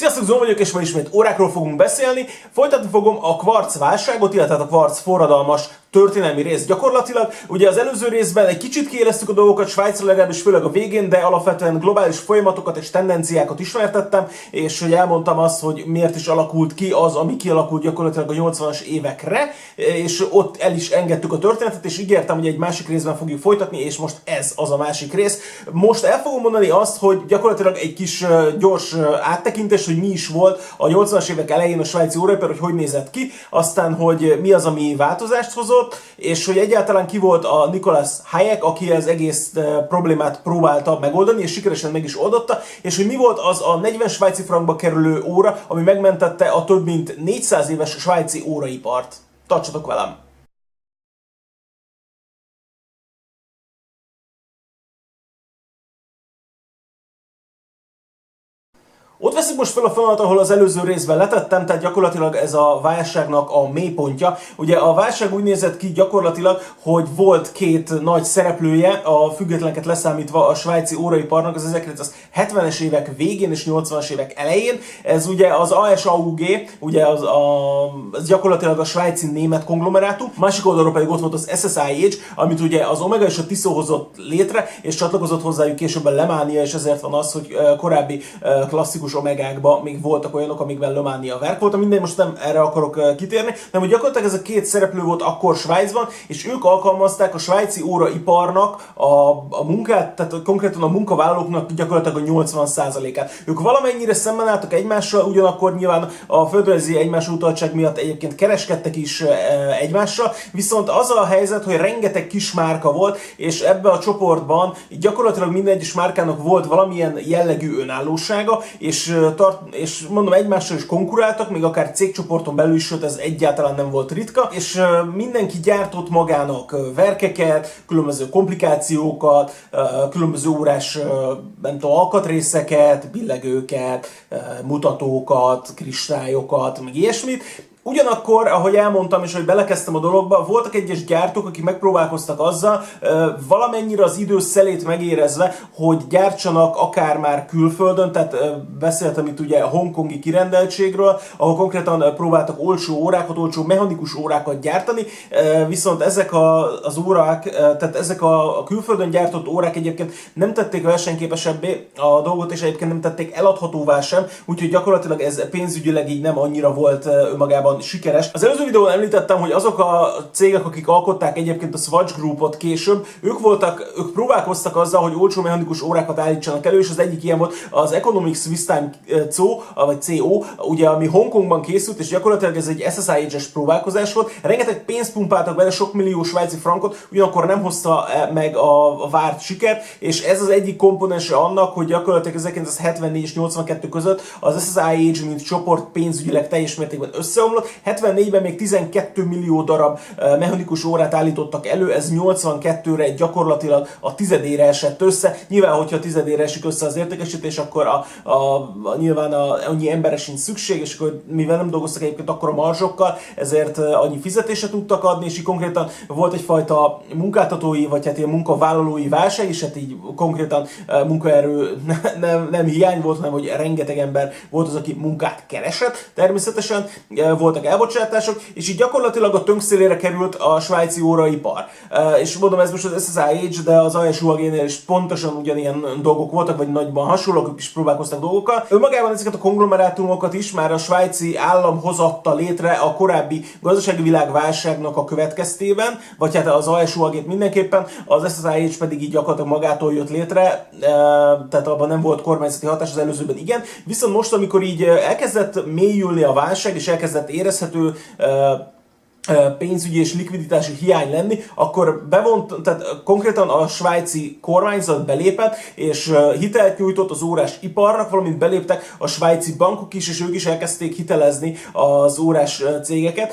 Sziasztok, Zó vagyok, és ma ismét órákról fogunk beszélni. Folytatni fogom a kvarc válságot, illetve a kvarc forradalmas történelmi rész gyakorlatilag. Ugye az előző részben egy kicsit kiéleztük a dolgokat, Svájcra legalábbis főleg a végén, de alapvetően globális folyamatokat és tendenciákat ismertettem, és hogy elmondtam azt, hogy miért is alakult ki az, ami kialakult gyakorlatilag a 80-as évekre, és ott el is engedtük a történetet, és ígértem, hogy egy másik részben fogjuk folytatni, és most ez az a másik rész. Most el fogom mondani azt, hogy gyakorlatilag egy kis gyors áttekintés, hogy mi is volt a 80-as évek elején a svájci óraipar, hogy hogy nézett ki, aztán, hogy mi az, ami változást hozott, és hogy egyáltalán ki volt a Nicholas Hayek, aki az egész eh, problémát próbálta megoldani, és sikeresen meg is oldotta, és hogy mi volt az a 40 svájci frankba kerülő óra, ami megmentette a több mint 400 éves svájci óraipart. Tartsatok velem! Ott veszük most fel a fonalat, ahol az előző részben letettem, tehát gyakorlatilag ez a válságnak a mélypontja. Ugye a válság úgy nézett ki gyakorlatilag, hogy volt két nagy szereplője, a függetlenket leszámítva a svájci óraiparnak az 1970-es évek végén és 80-as évek elején. Ez ugye az ASAUG, ugye az, a, az gyakorlatilag a svájci német konglomerátum, másik oldalról pedig ott volt az SSIH, amit ugye az Omega és a Tissot hozott létre, és csatlakozott hozzájuk később a Lemánia, és ezért van az, hogy korábbi klasszikus klasszikus omegákban még voltak olyanok, amikben Lománia verk volt, minden most nem erre akarok kitérni, hanem hogy gyakorlatilag ez a két szereplő volt akkor Svájcban, és ők alkalmazták a svájci óraiparnak a, a munkát, tehát konkrétan a munkavállalóknak gyakorlatilag a 80%-át. Ők valamennyire szemben álltak egymással, ugyanakkor nyilván a földrajzi egymás utaltság miatt egyébként kereskedtek is egymással, viszont az a helyzet, hogy rengeteg kis márka volt, és ebbe a csoportban gyakorlatilag minden egyes márkának volt valamilyen jellegű önállósága, és és, tart, és mondom, egymással is konkuráltak, még akár cégcsoporton belül is, sőt ez egyáltalán nem volt ritka, és mindenki gyártott magának verkeket, különböző komplikációkat, különböző órás nem tudom, alkatrészeket, billegőket, mutatókat, kristályokat, meg ilyesmit, Ugyanakkor, ahogy elmondtam, és hogy belekezdtem a dologba, voltak egyes gyártók, akik megpróbálkoztak azzal, valamennyire az idő szelét megérezve, hogy gyártsanak akár már külföldön, tehát beszéltem itt ugye a hongkongi kirendeltségről, ahol konkrétan próbáltak olcsó órákat, olcsó mechanikus órákat gyártani, viszont ezek a, az órák, tehát ezek a, külföldön gyártott órák egyébként nem tették versenyképesebbé a dolgot, és egyébként nem tették eladhatóvá sem, úgyhogy gyakorlatilag ez pénzügyileg így nem annyira volt önmagában önmagában sikeres. Az előző videóban említettem, hogy azok a cégek, akik alkották egyébként a Swatch Groupot később, ők voltak, ők próbálkoztak azzal, hogy olcsó mechanikus órákat állítsanak elő, és az egyik ilyen volt az Economic Swiss Time CO, vagy CO, ugye, ami Hongkongban készült, és gyakorlatilag ez egy SSIH-es próbálkozás volt. Rengeteg pénzt pumpáltak bele, sok millió svájci frankot, ugyanakkor nem hozta e, meg a várt sikert, és ez az egyik komponense annak, hogy gyakorlatilag 1974 és 82 között az SSIH, mint csoport pénzügyileg teljes mértékben összeomlott, dolgot. 74-ben még 12 millió darab mechanikus órát állítottak elő, ez 82-re gyakorlatilag a tizedére esett össze. Nyilván, hogyha a tizedére esik össze az értékesítés, akkor a, a, a nyilván a, annyi emberre sincs szükség, és akkor mivel nem dolgoztak egyébként akkor a marzsokkal, ezért annyi fizetése tudtak adni, és így konkrétan volt egyfajta munkáltatói, vagy hát ilyen munkavállalói válság, és hát így konkrétan munkaerő nem, nem hiány volt, hanem hogy rengeteg ember volt az, aki munkát keresett. Természetesen volt voltak elbocsátások, és így gyakorlatilag a tönkszélére került a svájci óraipar. És mondom, ez most az SSIH, de az ASUAG-nél is pontosan ugyanilyen dolgok voltak, vagy nagyban hasonlók, ők is próbálkoztak dolgokkal. Önmagában ezeket a konglomerátumokat is már a svájci állam hozatta létre a korábbi gazdasági világválságnak a következtében, vagy hát az ASUAG-t mindenképpen, az SSIH pedig így gyakorlatilag magától jött létre, tehát abban nem volt kormányzati hatás, az előzőben igen. Viszont most, amikor így elkezdett mélyülni a válság, és elkezdett érezhető pénzügyi és likviditási hiány lenni, akkor bevont, tehát konkrétan a svájci kormányzat belépett, és hitelt nyújtott az órás iparnak, valamint beléptek a svájci bankok is, és ők is elkezdték hitelezni az órás cégeket.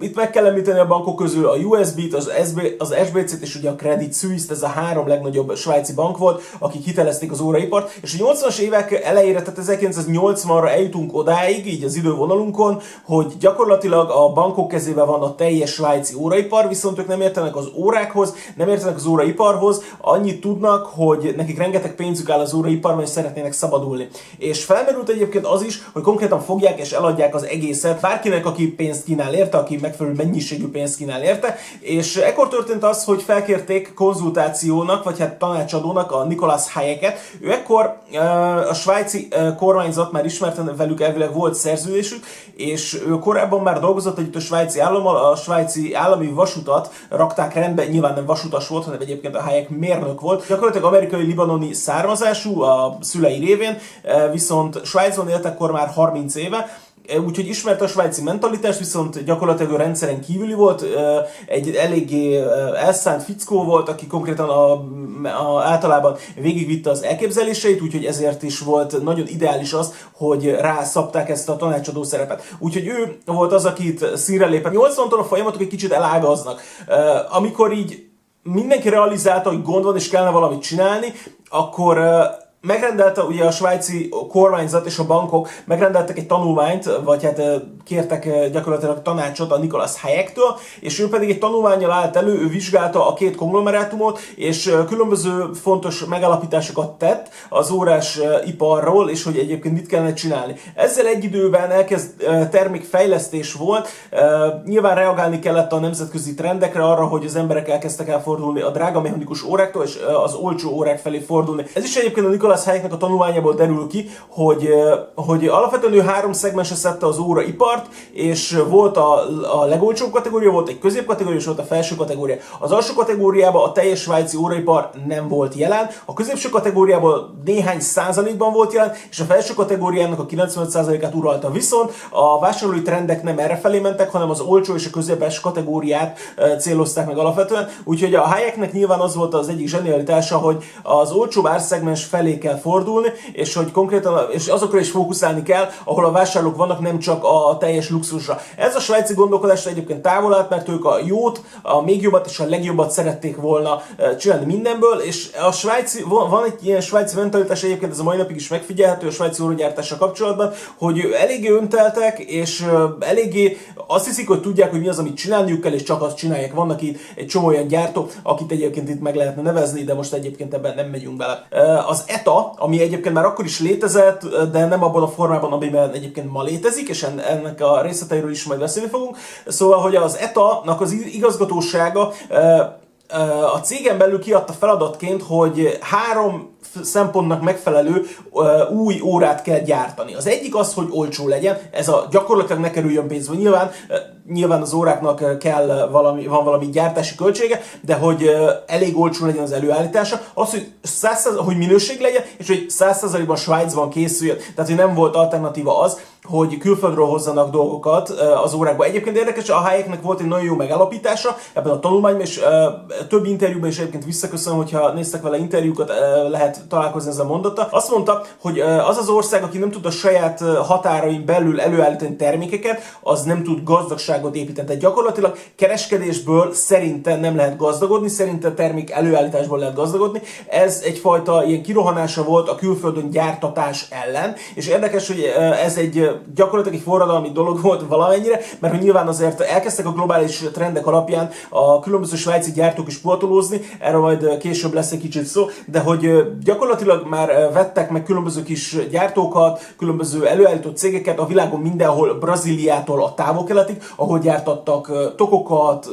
Itt meg kell említeni a bankok közül a USB-t, az, SB, az SBC-t és ugye a Credit Suisse, ez a három legnagyobb svájci bank volt, akik hitelezték az óraipart, és a 80-as évek elejére, tehát 1980-ra eljutunk odáig, így az idővonalunkon, hogy gyakorlatilag a bankok kezében van van a teljes svájci óraipar, viszont ők nem értenek az órákhoz, nem értenek az óraiparhoz, annyit tudnak, hogy nekik rengeteg pénzük áll az óraiparban, és szeretnének szabadulni. És felmerült egyébként az is, hogy konkrétan fogják és eladják az egészet bárkinek, aki pénzt kínál érte, aki megfelelő mennyiségű pénzt kínál érte, és ekkor történt az, hogy felkérték konzultációnak, vagy hát tanácsadónak a Nicolas Hayeket. Ő ekkor a svájci kormányzat már ismerten velük elvileg volt szerződésük, és ő korábban már dolgozott együtt a svájci állammal, a svájci állami vasutat rakták rendbe, nyilván nem vasutas volt, hanem egyébként a Hayek mérnök volt. Gyakorlatilag amerikai-libanoni származású a szülei révén, viszont Svájcon élt akkor már 30 éve, úgyhogy ismerte a svájci mentalitást, viszont gyakorlatilag a rendszeren kívüli volt, egy eléggé elszánt fickó volt, aki konkrétan a, a, általában végigvitte az elképzeléseit, úgyhogy ezért is volt nagyon ideális az, hogy rászabták ezt a tanácsadó szerepet. Úgyhogy ő volt az, akit színre lépett. 80-tól a folyamatok egy kicsit elágaznak. Amikor így mindenki realizálta, hogy gond van és kellene valamit csinálni, akkor megrendelte ugye a svájci kormányzat és a bankok megrendeltek egy tanulmányt, vagy hát kértek gyakorlatilag tanácsot a Nicholas Hayektől, és ő pedig egy tanulmányjal állt elő, ő vizsgálta a két konglomerátumot, és különböző fontos megalapításokat tett az órás iparról, és hogy egyébként mit kellene csinálni. Ezzel egy időben elkezd termékfejlesztés volt, nyilván reagálni kellett a nemzetközi trendekre arra, hogy az emberek elkezdtek elfordulni a drága mechanikus óráktól, és az olcsó órák felé fordulni. Ez is egyébként a Nicholas Hayeknek a tanulmányából derül ki, hogy, hogy alapvetően ő három szegmensre szedte az óraipart, és volt a, a legolcsóbb kategória, volt egy középkategória, és volt a felső kategória. Az alsó kategóriában a teljes svájci óraipar nem volt jelen, a középső kategóriában néhány százalékban volt jelen, és a felső kategóriának a 95%-át uralta. Viszont a vásárlói trendek nem erre felé mentek, hanem az olcsó és a középes kategóriát célozták meg alapvetően. Úgyhogy a Hayeknek nyilván az volt az egyik zsenialitása, hogy az olcsó árszegmens felé kell fordulni, és hogy konkrétan és azokra is fókuszálni kell, ahol a vásárlók vannak, nem csak a teljes luxusra. Ez a svájci gondolkodás egyébként távol állt, mert ők a jót, a még jobbat és a legjobbat szerették volna csinálni mindenből, és a svájci, van egy ilyen svájci mentalitás egyébként, ez a mai napig is megfigyelhető a svájci óragyártással kapcsolatban, hogy eléggé önteltek, és eléggé azt hiszik, hogy tudják, hogy mi az, amit csinálniuk kell, és csak azt csinálják. Vannak itt egy csomó olyan gyártó, akit egyébként itt meg lehetne nevezni, de most egyébként ebben nem megyünk bele. Az ETA, ami egyébként már akkor is létezett, de nem abban a formában, amiben egyébként ma létezik, és ennek a részleteiről is majd beszélni fogunk. Szóval, hogy az ETA-nak az igazgatósága a cégen belül kiadta feladatként, hogy három szempontnak megfelelő új órát kell gyártani. Az egyik az, hogy olcsó legyen, ez a gyakorlatilag ne kerüljön pénzbe. Nyilván, nyilván az óráknak kell valami, van valami gyártási költsége, de hogy elég olcsó legyen az előállítása, az, hogy, 100, hogy minőség legyen, és hogy 100%-ban Svájcban készüljön. Tehát, hogy nem volt alternatíva az, hogy külföldről hozzanak dolgokat az órákba. Egyébként érdekes, a Hayeknek volt egy nagyon jó megállapítása ebben a tanulmányban, és több interjúban is egyébként visszaköszönöm, hogyha néztek vele interjúkat, lehet találkozni ezzel a mondata. Azt mondta, hogy az az ország, aki nem tud a saját határain belül előállítani termékeket, az nem tud gazdagságot építeni. Tehát gyakorlatilag kereskedésből szerintem nem lehet gazdagodni, szerintem termék előállításból lehet gazdagodni. Ez egyfajta ilyen kirohanása volt a külföldön gyártatás ellen, és érdekes, hogy ez egy gyakorlatilag egy forradalmi dolog volt valamennyire, mert hogy nyilván azért elkezdtek a globális trendek alapján a különböző svájci gyártók is portolózni, erről majd később lesz egy kicsit szó, de hogy gyakorlatilag már vettek meg különböző kis gyártókat, különböző előállító cégeket a világon mindenhol, Brazíliától a távol-keletig, ahol gyártattak tokokat,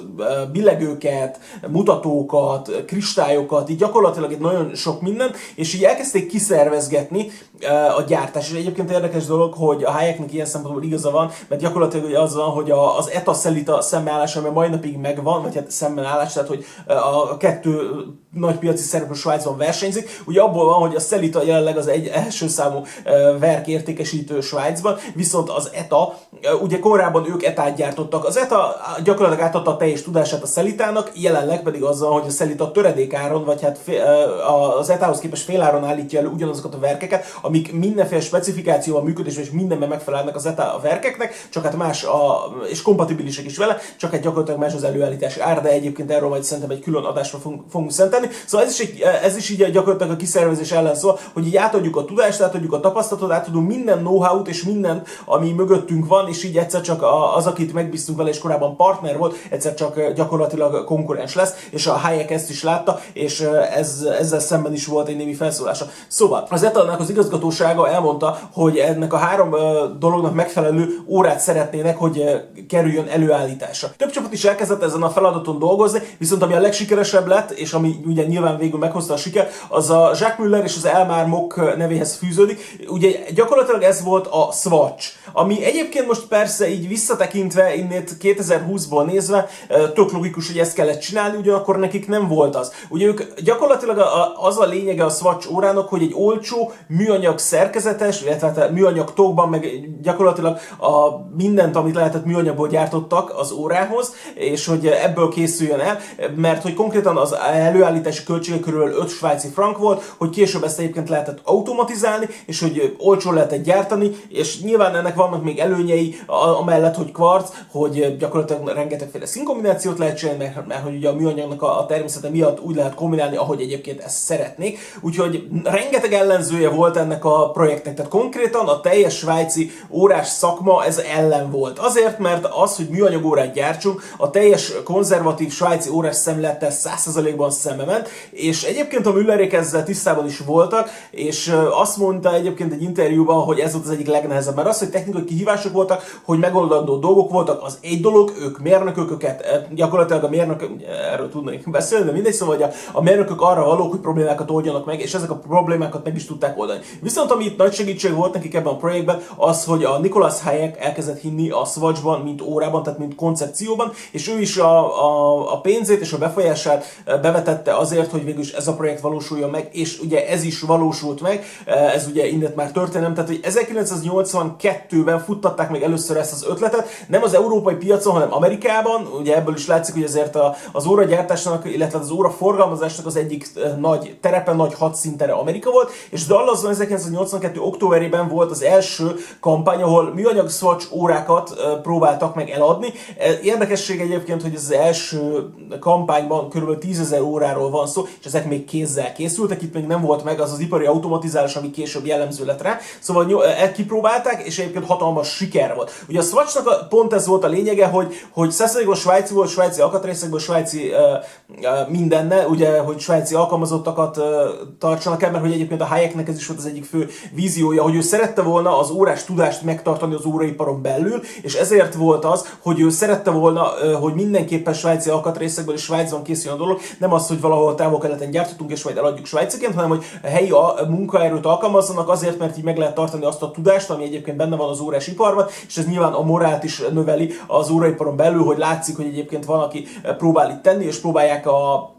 billegőket, mutatókat, kristályokat, így gyakorlatilag egy nagyon sok minden, és így elkezdték kiszervezgetni a gyártás. És egyébként érdekes dolog, hogy a Hayeknek ilyen szempontból igaza van, mert gyakorlatilag ugye az van, hogy a, az ETA Szelita szembeállás, ami mai napig megvan, vagy hát szembenállás, tehát hogy a kettő nagy piaci szereplő Svájcban versenyzik. Ugye abból van, hogy a Szelita jelenleg az egy első számú verk értékesítő Svájcban, viszont az ETA, ugye korábban ők ETA-t gyártottak. Az ETA gyakorlatilag átadta a teljes tudását a Szelitának, jelenleg pedig azzal, hogy a Szelita töredékáron, vagy hát az ETA-hoz képest féláron állítja elő ugyanazokat a verkeket, amik mindenféle specifikációval működésben és mindenben megfelelnek az ETA verkeknek, csak hát más a, és kompatibilisek is vele, csak hát gyakorlatilag más az előállítási ár, de egyébként erről majd szerintem egy külön adásra fogunk, fogunk szentelni. Szóval ez is, egy, ez is így gyakorlatilag a kiszervezés ellen szól, hogy így átadjuk a tudást, átadjuk a tapasztalatot, átadunk minden know-how-t és mindent, ami mögöttünk van, és így egyszer csak az, akit megbíztunk vele, és korábban partner volt, egyszer csak gyakorlatilag konkurens lesz, és a Hayek ezt is látta, és ez, ezzel szemben is volt egy némi felszólása. Szóval az Etalnak az igazgatósága elmondta, hogy ennek a három dolognak megfelelő órát szeretnének, hogy kerüljön előállításra. Több csapat is elkezdett ezen a feladaton dolgozni, viszont ami a legsikeresebb lett, és ami ugye nyilván végül meghozta a siker, az a Jacques Müller és az Elmar Mock nevéhez fűződik. Ugye gyakorlatilag ez volt a Swatch, ami egyébként most persze így visszatekintve, innét 2020-ból nézve, tök logikus, hogy ezt kellett csinálni, ugyanakkor nekik nem volt az. Ugye ők gyakorlatilag az a lényege a Swatch órának, hogy egy olcsó műanyag szerkezetes, illetve hát műanyag tokban, meg gyakorlatilag a mindent, amit lehetett műanyagból gyártottak az órához, és hogy ebből készüljön el, mert hogy konkrétan az előállítási költsége körül 5 svájci frank volt, hogy később ezt egyébként lehetett automatizálni, és hogy olcsó lehetett gyártani, és nyilván ennek vannak még előnyei, amellett, hogy kvarc, hogy gyakorlatilag rengetegféle színkombinációt lehet csinálni, mert, mert hogy ugye a műanyagnak a, a természete miatt úgy lehet kombinálni, ahogy egyébként ezt szeretnék. Úgyhogy rengeteg ellenzője volt ennek a projektnek, tehát konkrétan a teljes svájci órás szakma ez ellen volt. Azért, mert az, hogy műanyag órát gyártsunk, a teljes konzervatív svájci órás szemlettel 100%-ban szembe ment, és egyébként a Müllerék ezzel tisztában is voltak, és azt mondta egyébként egy interjúban, hogy ez volt az egyik legnehezebb, mert az, hogy technikai kihívások voltak, hogy megoldandó dolgok voltak, az egy dolog, ők mérnökök, őket gyakorlatilag a mérnök, erről tudnék beszélni, de mindegy, szóval hogy a, a mérnökök arra valók, hogy problémákat oldjanak meg, és ezek a problémákat meg is tudták oldani. Viszont ami itt nagy segítség volt nekik ebben a projektben, az, hogy a Nicholas Hayek elkezdett hinni a Swatchban, mint órában, tehát mint koncepcióban, és ő is a, a, a pénzét és a befolyását bevetette azért, hogy végül ez a projekt valósuljon meg, és ugye ez is valósult meg, ez ugye innen már történelem, tehát hogy 1982-ben futtatták meg először ezt az ötletet, nem az európai piacon, hanem Amerikában, ugye ebből is látszik, hogy ezért a, az óragyártásnak, illetve az óra forgalmazásnak az egyik nagy terepe, nagy hadszintere Amerika volt, és Dallasban 1982. októberében volt az első kampány, ahol műanyag swatch órákat próbáltak meg eladni. Érdekesség egyébként, hogy ez az első kampányban kb. 10 ezer óráról van szó, és ezek még kézzel készültek, itt még nem volt meg az az ipari automatizálás, ami később jellemző lett rá. Szóval kipróbálták, és egyébként hatalmas siker volt. Ugye a Swatchnak pont ez volt a lényege, hogy, hogy százalékos svájci volt, svájci alkatrészekből, svájci uh, mindenne, ugye, hogy svájci alkalmazottakat uh, tartsanak el, mert hogy egyébként a Hayeknek ez is volt az egyik fő víziója, hogy ő szerette volna az órás tudást megtartani az óraiparon belül, és ezért volt az, hogy ő szerette volna, hogy mindenképpen svájci alkatrészekből és Svájcban készüljön a dolog, nem az, hogy valahol távol-keleten gyártottunk és majd eladjuk svájciként, hanem hogy a helyi munkaerőt alkalmazzanak azért, mert így meg lehet tartani azt a tudást, ami egyébként benne van az órás iparban, és ez nyilván a morált is növeli az óraiparon belül, hogy látszik, hogy egyébként van, aki próbál itt tenni, és próbálják a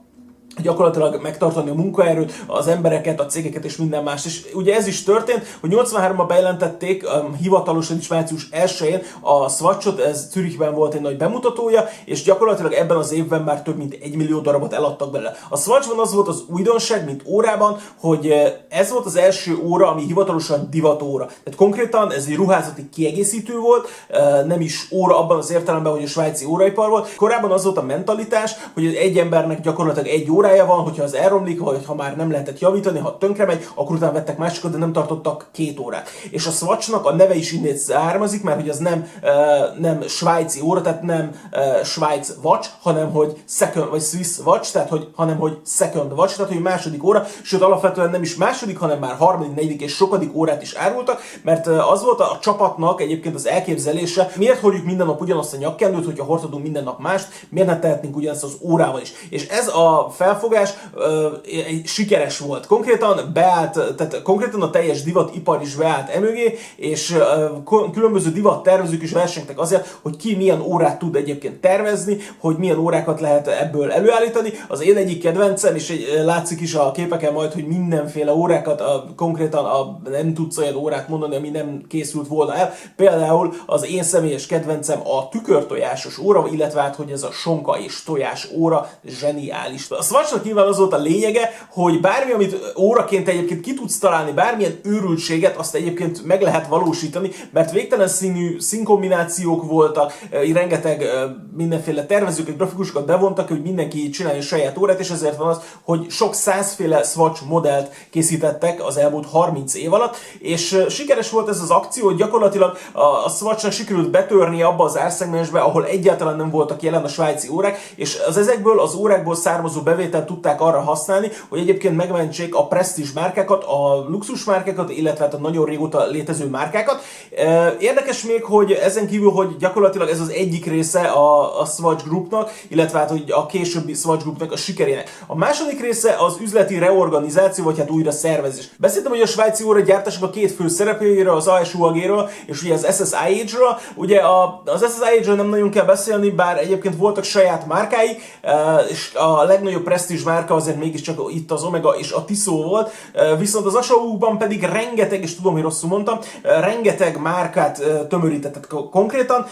gyakorlatilag megtartani a munkaerőt, az embereket, a cégeket és minden más. És ugye ez is történt, hogy 83-ban bejelentették um, hivatalosan is március 1-én a Swatchot, ez Zürichben volt egy nagy bemutatója, és gyakorlatilag ebben az évben már több mint egy millió darabot eladtak bele. A Swatchban az volt az újdonság, mint órában, hogy eh, ez volt az első óra, ami hivatalosan divatóra. Tehát konkrétan ez egy ruházati kiegészítő volt, eh, nem is óra abban az értelemben, hogy a svájci óraipar volt. Korábban az volt a mentalitás, hogy egy embernek gyakorlatilag egy óra órája van, hogyha az elromlik, vagy ha már nem lehetett javítani, ha tönkre megy, akkor utána vettek másikat, de nem tartottak két órát. És a Swatchnak a neve is innét származik, mert hogy az nem, nem svájci óra, tehát nem Svájc watch, hanem hogy second, vagy Swiss watch, tehát hogy, hanem hogy second watch, tehát hogy második óra, sőt alapvetően nem is második, hanem már harmadik, negyedik és sokadik órát is árultak, mert az volt a, csapatnak egyébként az elképzelése, miért hordjuk minden nap ugyanazt a nyakkendőt, hogyha hordhatunk minden nap mást, miért ne tehetnénk ugyanazt az órával is. És ez a fel felfogás sikeres volt. Konkrétan beállt, tehát konkrétan a teljes divatipar is beállt emögé, és különböző divat tervezők is versenytek azért, hogy ki milyen órát tud egyébként tervezni, hogy milyen órákat lehet ebből előállítani. Az én egyik kedvencem, és egy, látszik is a képeken majd, hogy mindenféle órákat, a, konkrétan a, nem tudsz olyan órát mondani, ami nem készült volna el. Például az én személyes kedvencem a tükörtojásos óra, illetve hát, hogy ez a sonka és tojás óra zseniális. A Swatchnak nyilván az volt a lényege, hogy bármi, amit óraként egyébként ki tudsz találni, bármilyen őrültséget, azt egyébként meg lehet valósítani, mert végtelen színű színkombinációk voltak, rengeteg mindenféle tervezőket, grafikusokat bevontak, hogy mindenki csinálja saját órát, és ezért van az, hogy sok százféle Swatch modellt készítettek az elmúlt 30 év alatt, és sikeres volt ez az akció, hogy gyakorlatilag a Swatchnak sikerült betörni abba az árszegmensbe, ahol egyáltalán nem voltak jelen a svájci órák, és az ezekből az órákból származó bevételt tudták arra használni, hogy egyébként megmentsék a presztízs márkákat, a luxus márkákat, illetve hát a nagyon régóta létező márkákat. Érdekes még, hogy ezen kívül, hogy gyakorlatilag ez az egyik része a, a Swatch Groupnak, illetve hát hogy a későbbi Swatch Groupnak a sikerének. A második része az üzleti reorganizáció, vagy hát újra szervezés. Beszéltem, hogy a svájci óra gyártások a két fő szereplőjéről, az ASUAG-ről és ugye az SSIH-ről. Ugye a, az SSIH-ről nem nagyon kell beszélni, bár egyébként voltak saját márkái, és a legnagyobb presztízs márka azért mégiscsak itt az Omega és a Tissot volt, viszont az ASUAG-ban pedig rengeteg, és tudom, hogy rosszul mondtam, rengeteg márkát tömörítettek konkrétan,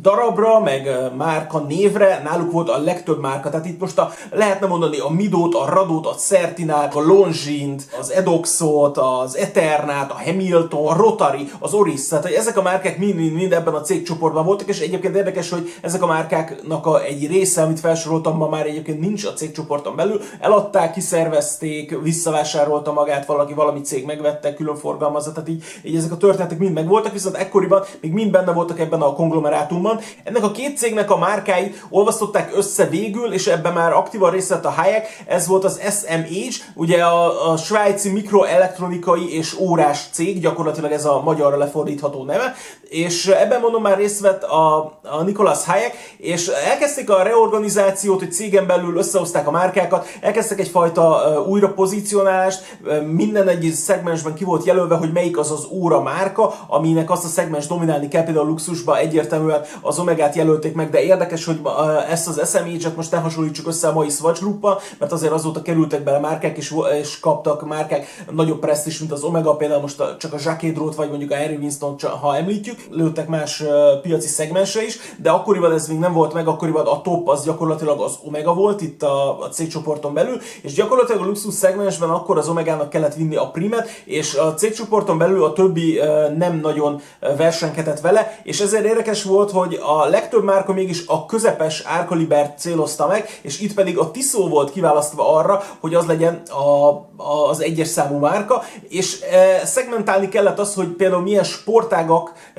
darabra, meg márka névre náluk volt a legtöbb márka. Tehát itt most a, lehetne mondani a Midót, a Radót, a Certinát, a Longines, az Edoxot, az Eternát, a Hamilton, a Rotary, az Oris. Tehát hogy ezek a márkák mind-mind ebben a cégcsoportban voltak, és egyébként érdekes, hogy ezek a márkáknak a egy része, amit felsoroltam ma már egyébként nincs a cégcsoporton belül, eladták, kiszervezték, visszavásárolta magát valaki, valami cég megvette, külön forgalmazza, tehát így, így ezek a történetek mind megvoltak, viszont ekkoriban még mind benne voltak ebben a konglomerát konglomerátumban. Ennek a két cégnek a márkáit olvasztották össze végül, és ebben már aktívan részt vett a Hayek. Ez volt az SMH, ugye a, a svájci mikroelektronikai és órás cég, gyakorlatilag ez a magyarra lefordítható neve, és ebben mondom már részt vett a, a Nicholas Hayek, és elkezdték a reorganizációt, hogy cégen belül összehozták a márkákat, elkezdtek egyfajta újra pozícionálást, minden egyes szegmensben ki volt jelölve, hogy melyik az az óra márka, aminek azt a szegmens dominálni kell, például a luxusba egyértelmű egyértelműen az Omegát jelölték meg, de érdekes, hogy ezt az SMH-et most ne hasonlítsuk össze a mai Swatch Group mert azért azóta kerültek bele márkák, és, és kaptak márkák nagyobb presztis, mint az Omega, például most csak a Jacques Drót, vagy mondjuk a Harry Winston, ha említjük, lőttek más piaci szegmensre is, de akkoriban ez még nem volt meg, akkoriban a top az gyakorlatilag az Omega volt itt a, a cégcsoporton belül, és gyakorlatilag a luxus szegmensben akkor az Omegának kellett vinni a primet, és a cégcsoporton belül a többi nem nagyon versenkedett vele, és ezért érdekes volt, hogy a legtöbb márka mégis a közepes árkalibert célozta meg, és itt pedig a Tissot volt kiválasztva arra, hogy az legyen a, a, az egyes számú márka, és e, szegmentálni kellett az, hogy például milyen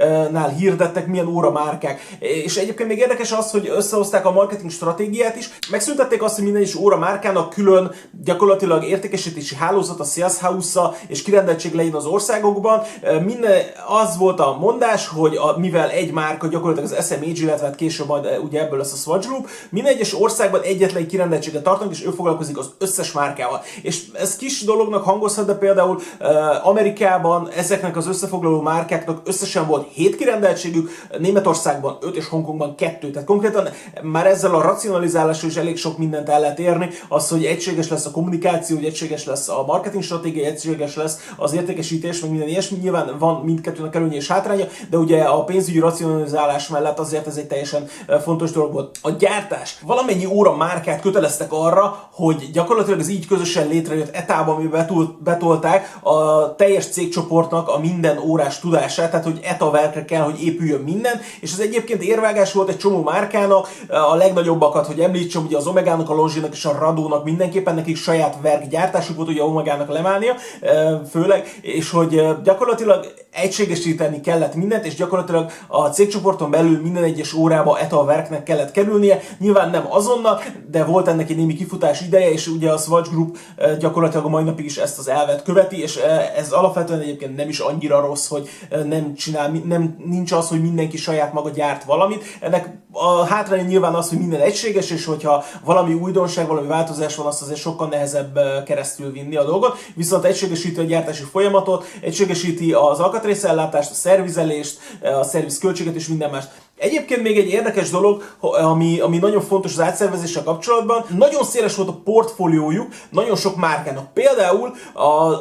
sportágaknál hirdettek, milyen óra márkák. És egyébként még érdekes az, hogy összehozták a marketing stratégiát is, megszüntették azt, hogy minden is óra márkának külön gyakorlatilag értékesítési hálózat, a sales house és kirendeltség legyen az országokban. Minden az volt a mondás, hogy a, mivel egy márka gyakorlatilag az SMH, illetve hát később majd ugye ebből lesz a Swatch Group, minden egyes országban egyetlen egy kirendeltséget tartanak, és ő foglalkozik az összes márkával. És ez kis dolognak hangozhat, de például Amerikában ezeknek az összefoglaló márkáknak összesen volt 7 kirendeltségük, Németországban 5 és Hongkongban 2. Tehát konkrétan már ezzel a racionalizálással is elég sok mindent el lehet érni, az, hogy egységes lesz a kommunikáció, hogy egységes lesz a marketing stratégia, egységes lesz az értékesítés, meg minden ilyesmi. Nyilván van mindkettőnek előnye és hátránya, de ugye a pénzügyi racionalizálás mellett azért ez egy teljesen fontos dolog volt. A gyártás. Valamennyi óra márkát köteleztek arra, hogy gyakorlatilag ez így közösen létrejött etában, amiben betolták a teljes cégcsoportnak a minden órás tudását, tehát hogy etaverkre kell, hogy épüljön minden, és ez egyébként érvágás volt egy csomó márkának, a legnagyobbakat, hogy említsem, ugye az Omegának, a Longinak és a Radónak mindenképpen nekik saját verk gyártásuk volt, ugye a Omegának leválnia, főleg, és hogy gyakorlatilag egységesíteni kellett mindent, és gyakorlatilag a cégcsoporton belül minden egyes órába etalverknek kellett kerülnie. Nyilván nem azonnal, de volt ennek egy némi kifutás ideje, és ugye a Swatch Group gyakorlatilag a mai napig is ezt az elvet követi, és ez alapvetően egyébként nem is annyira rossz, hogy nem csinál, nem, nincs az, hogy mindenki saját maga gyárt valamit. Ennek a hátránya nyilván az, hogy minden egységes, és hogyha valami újdonság, valami változás van, azt azért sokkal nehezebb keresztül vinni a dolgot. Viszont egységesíti a gyártási folyamatot, egységesíti az alkatrészellátást, a szervizelést, a szerviz költséget és minden más. Egyébként még egy érdekes dolog, ami, ami nagyon fontos az átszervezéssel kapcsolatban, nagyon széles volt a portfóliójuk, nagyon sok márkának. Például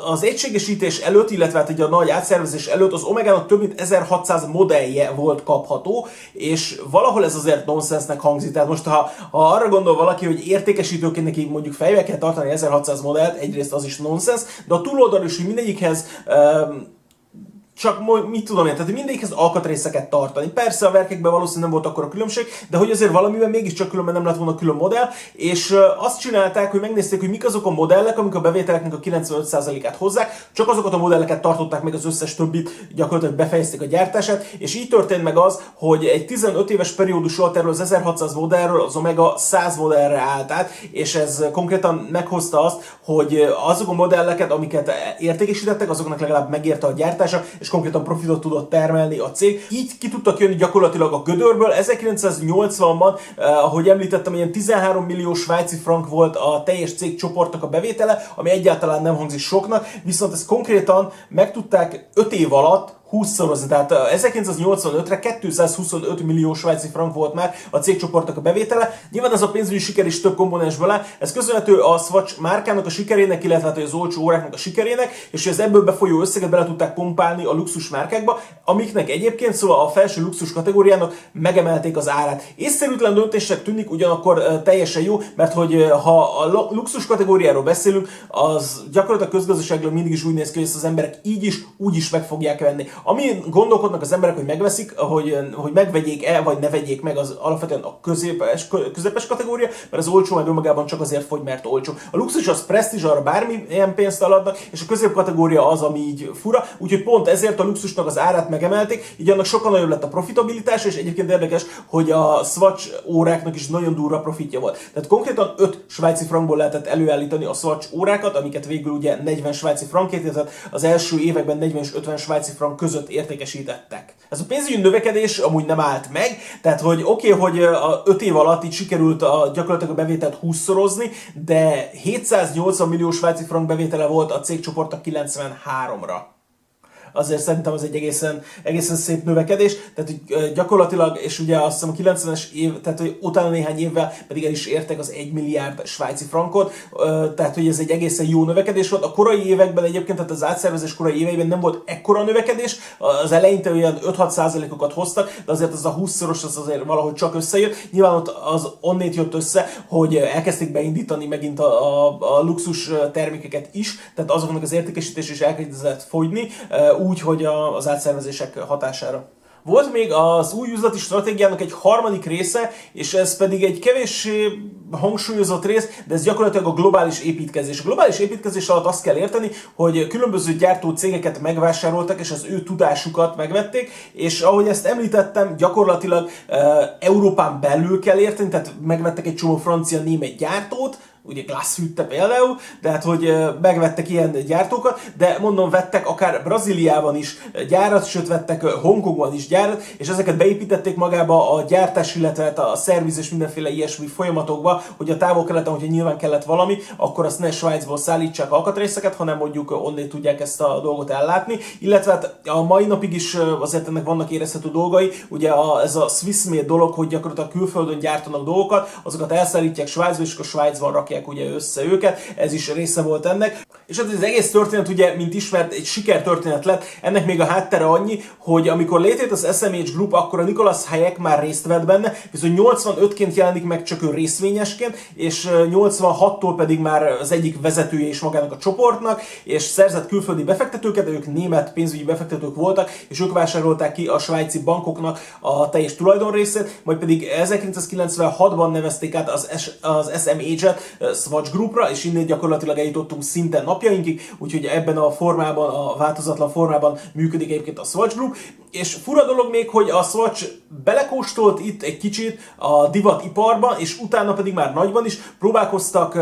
az egységesítés előtt, illetve hát a nagy átszervezés előtt az Omega-nak több mint 1600 modellje volt kapható, és valahol ez azért nonsensnek hangzik. Tehát most ha, ha arra gondol valaki, hogy értékesítőként neki mondjuk fejbe kell tartani 1600 modellt, egyrészt az is nonsens, de a túloldal is, hogy mindegyikhez um, csak mit tudom én, tehát mindegyikhez alkatrészeket tartani. Persze a verkekben valószínűleg nem volt akkor a különbség, de hogy azért valamiben mégiscsak különben nem lett volna külön modell, és azt csinálták, hogy megnézték, hogy mik azok a modellek, amik a bevételeknek a 95%-át hozzák, csak azokat a modelleket tartották meg, az összes többit gyakorlatilag befejezték a gyártását, és így történt meg az, hogy egy 15 éves periódus alatt erről az 1600 modellről az Omega 100 modellre állt át, és ez konkrétan meghozta azt, hogy azok a modelleket, amiket értékesítettek, azoknak legalább megérte a gyártása, és konkrétan profitot tudott termelni a cég. Így ki tudtak jönni gyakorlatilag a gödörből. 1980-ban, eh, ahogy említettem, ilyen 13 millió svájci frank volt a teljes cég csoportnak a bevétele, ami egyáltalán nem hangzik soknak, viszont ezt konkrétan meg tudták 5 év alatt 20-szorozni. Tehát 1985-re 225 millió svájci frank volt már a cégcsoportnak a bevétele. Nyilván ez a pénzügyi siker is több komponensből. Ez köszönhető a Swatch márkának a sikerének, illetve hát az olcsó óráknak a sikerének, és az ebből befolyó összeget bele tudták pompálni a luxus márkákba, amiknek egyébként szóval a felső luxus kategóriának megemelték az árát. Észszerűtlen döntésnek tűnik, ugyanakkor teljesen jó, mert hogy ha a luxus kategóriáról beszélünk, az gyakorlatilag közgazdaságilag mindig is úgy néz ki, hogy ezt az emberek így is, úgy is meg fogják venni. Ami gondolkodnak az emberek, hogy megveszik, hogy, hogy megvegyék-e, vagy ne vegyék meg, az alapvetően a középes, közepes kategória, mert az olcsó meg önmagában csak azért fogy, mert olcsó. A luxus az presztízs, arra bármilyen pénzt aladnak, és a középkategória az, ami így fura, úgyhogy pont ezért a luxusnak az árát megemelték, így annak sokkal nagyobb lett a profitabilitás, és egyébként érdekes, hogy a Swatch óráknak is nagyon durva profitja volt. Tehát konkrétan 5 svájci frankból lehetett előállítani a Swatch órákat, amiket végül ugye 40 svájci frankért, tehát az első években 40 és 50 svájci frank között értékesítettek. Ez a pénzügyi növekedés amúgy nem állt meg, tehát hogy oké, okay, hogy a 5 év alatt így sikerült a, gyakorlatilag a bevételt 20-szorozni, de 780 millió svájci frank bevétele volt a cégcsoportnak 93-ra azért szerintem az egy egészen, egészen szép növekedés. Tehát hogy gyakorlatilag, és ugye azt hiszem a 90-es év, tehát hogy utána néhány évvel pedig el is értek az 1 milliárd svájci frankot, tehát hogy ez egy egészen jó növekedés volt. A korai években egyébként, tehát az átszervezés korai éveiben nem volt ekkora növekedés, az eleinte olyan 5-6 százalékokat hoztak, de azért az a 20-szoros az azért valahogy csak összejött. Nyilván ott az onnét jött össze, hogy elkezdték beindítani megint a, a, a luxus termékeket is, tehát azoknak az értékesítés is elkezdett fogyni, úgy, hogy az átszervezések hatására. Volt még az új üzleti stratégiának egy harmadik része, és ez pedig egy kevéssé hangsúlyozott rész, de ez gyakorlatilag a globális építkezés. A globális építkezés alatt azt kell érteni, hogy különböző gyártó cégeket megvásároltak, és az ő tudásukat megvették, és ahogy ezt említettem, gyakorlatilag e, Európán belül kell érteni, tehát megvettek egy csomó francia-német gyártót, ugye Glasshütte például, de hát hogy megvettek ilyen gyártókat, de mondom, vettek akár Brazíliában is gyárat, sőt vettek Hongkongban is gyárat, és ezeket beépítették magába a gyártás, illetve hát a szerviz és mindenféle ilyesmi folyamatokba, hogy a távol-keleten, hogyha nyilván kellett valami, akkor azt ne Svájcból szállítsák alkatrészeket, hanem mondjuk onnét tudják ezt a dolgot ellátni, illetve hát a mai napig is azért ennek vannak érezhető dolgai, ugye a, ez a Swiss made dolog, hogy gyakorlatilag külföldön gyártanak dolgokat, azokat elszállítják Svájcba, és akkor Svájcban rakják rakják ugye össze őket, ez is része volt ennek. És hát az egész történet ugye, mint ismert, egy sikertörténet lett. Ennek még a háttere annyi, hogy amikor létrejött az SMH Group, akkor a Nicholas Hayek már részt vett benne, viszont 85-ként jelenik meg csak ő részvényesként, és 86-tól pedig már az egyik vezetője is magának a csoportnak, és szerzett külföldi befektetőket, ők német pénzügyi befektetők voltak, és ők vásárolták ki a svájci bankoknak a teljes tulajdonrészét, majd pedig 1996-ban nevezték át az, az SMH-et Swatch Groupra, és innen gyakorlatilag eljutottunk szinte napjainkig, úgyhogy ebben a formában, a változatlan formában működik egyébként a Swatch Group, és fura dolog még, hogy a Swatch belekóstolt itt egy kicsit a divatiparban, és utána pedig már nagyban is próbálkoztak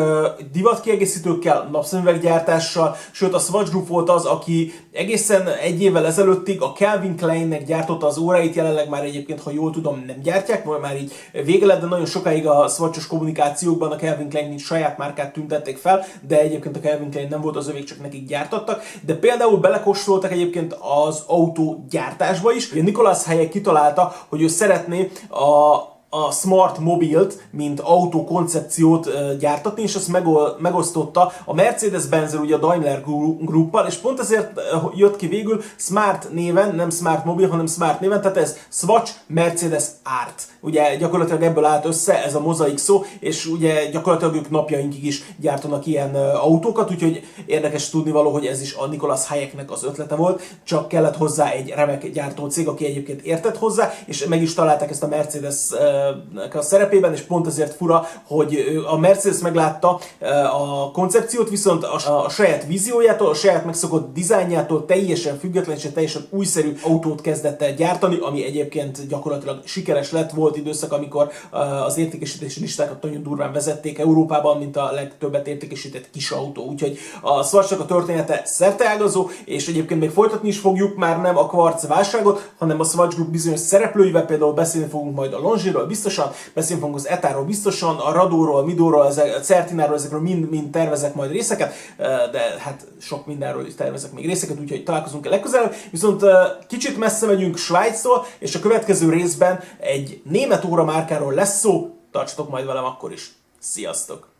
divatkiegészítőkkel, napszemüveggyártással, sőt a Swatch Group volt az, aki egészen egy évvel ezelőttig a Calvin Kleinnek gyártotta az óráit, jelenleg már egyébként, ha jól tudom, nem gyártják, vagy már így vége lett, de nagyon sokáig a Swatchos kommunikációkban a Calvin Klein mint saját márkát tüntették fel, de egyébként a Calvin Klein nem volt az övék, csak nekik gyártottak, de például belekóstoltak egyébként az autógyártásba, másba is. Nikolász Hayek kitalálta, hogy ő szeretné a a Smart Mobilt, mint autó koncepciót gyártatni, és ezt megosztotta a Mercedes-Benz, ugye a Daimler Gruppal, és pont ezért jött ki végül Smart néven, nem Smart Mobil, hanem Smart néven, tehát ez Swatch Mercedes Art. Ugye gyakorlatilag ebből állt össze ez a mozaik szó, és ugye gyakorlatilag ők napjainkig is gyártanak ilyen autókat, úgyhogy érdekes tudni való, hogy ez is a Nicholas Hayeknek az ötlete volt, csak kellett hozzá egy remek gyártó cég, aki egyébként értett hozzá, és meg is találták ezt a Mercedes a szerepében, és pont ezért fura, hogy a Mercedes meglátta a koncepciót, viszont a, a saját víziójától, a saját megszokott dizájnjától teljesen független és teljesen újszerű autót kezdett el gyártani, ami egyébként gyakorlatilag sikeres lett. Volt időszak, amikor az értékesítési listákat nagyon durván vezették Európában, mint a legtöbbet értékesített kis autó. Úgyhogy a swatch a története szerteágazó, és egyébként még folytatni is fogjuk már nem a kvarc válságot, hanem a Swatch Group bizonyos szereplőivel, például beszélni fogunk majd a Longiról, biztosan, beszélni fogunk az Etáról biztosan, a Radóról, Midóról, ezek, a Certináról, ezekről mind, mind tervezek majd részeket, de hát sok mindenről is tervezek még részeket, úgyhogy találkozunk legközelebb. Viszont kicsit messze megyünk Svájctól, és a következő részben egy német óra márkáról lesz szó, tartsatok majd velem akkor is. Sziasztok!